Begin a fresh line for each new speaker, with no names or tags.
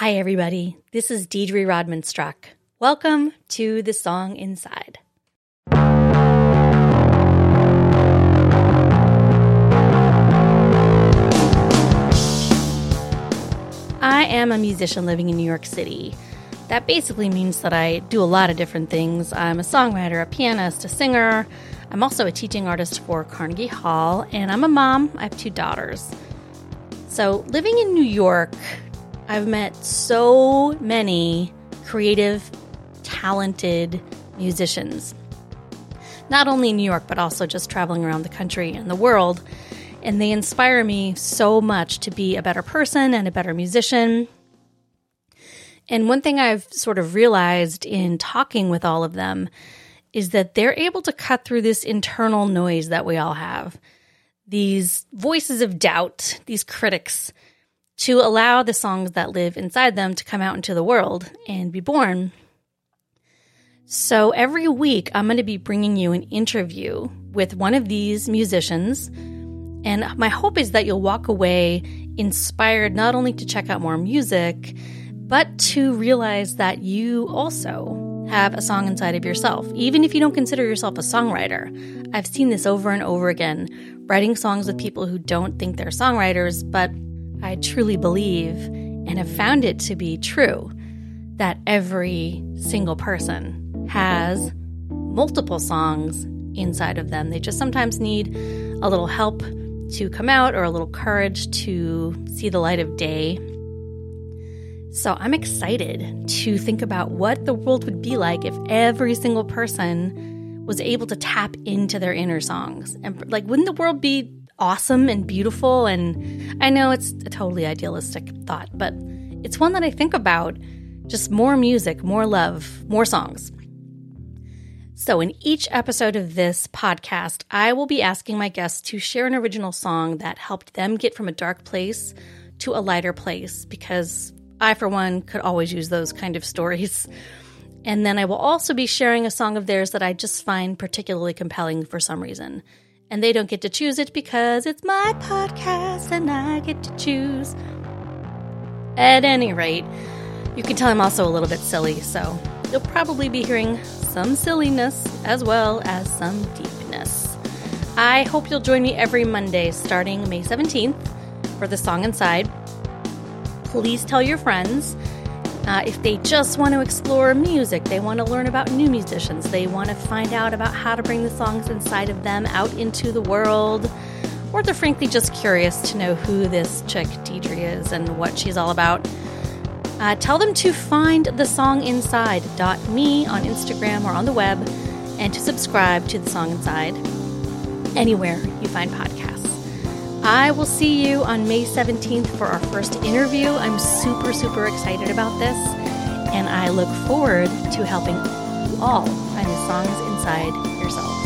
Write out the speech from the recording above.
Hi, everybody. This is Deidre Rodman Struck. Welcome to the song Inside. I am a musician living in New York City. That basically means that I do a lot of different things. I'm a songwriter, a pianist, a singer. I'm also a teaching artist for Carnegie Hall, and I'm a mom. I have two daughters. So, living in New York, I've met so many creative, talented musicians. Not only in New York, but also just traveling around the country and the world. And they inspire me so much to be a better person and a better musician. And one thing I've sort of realized in talking with all of them is that they're able to cut through this internal noise that we all have. These voices of doubt, these critics to allow the songs that live inside them to come out into the world and be born. So every week, I'm going to be bringing you an interview with one of these musicians. And my hope is that you'll walk away inspired not only to check out more music, but to realize that you also have a song inside of yourself, even if you don't consider yourself a songwriter. I've seen this over and over again, writing songs with people who don't think they're songwriters, but I truly believe and have found it to be true that every single person has multiple songs inside of them. They just sometimes need a little help to come out or a little courage to see the light of day. So I'm excited to think about what the world would be like if every single person was able to tap into their inner songs. And like, wouldn't the world be awesome and beautiful. And I know it's a totally idealistic thought, but it's one that I think about just more music, more love, more songs. So, in each episode of this podcast, I will be asking my guests to share an original song that helped them get from a dark place to a lighter place because I, for one, could always use those kind of stories. And then I will also be sharing a song of theirs that I just find particularly compelling for some reason and they don't get to choose it because it's my podcast and I get to choose. At any rate, you can tell I'm also a little bit silly, so you'll probably be hearing some silliness as well as some deepness. I hope you'll join me every Monday starting May 17th for the Song Inside. Please tell your friends uh, if they just want to explore music, they want to learn about new musicians, they want to find out about how to bring the songs inside of them out into the world, or they're frankly just curious to know who this chick Deidre is and what she's all about. Uh, tell them to find the song inside.me on Instagram or on the web and to subscribe to the song inside anywhere you find podcasts. I will see you on May 17th for our first interview. I'm super, super excited about this, and I look forward to helping you all find the songs inside yourselves.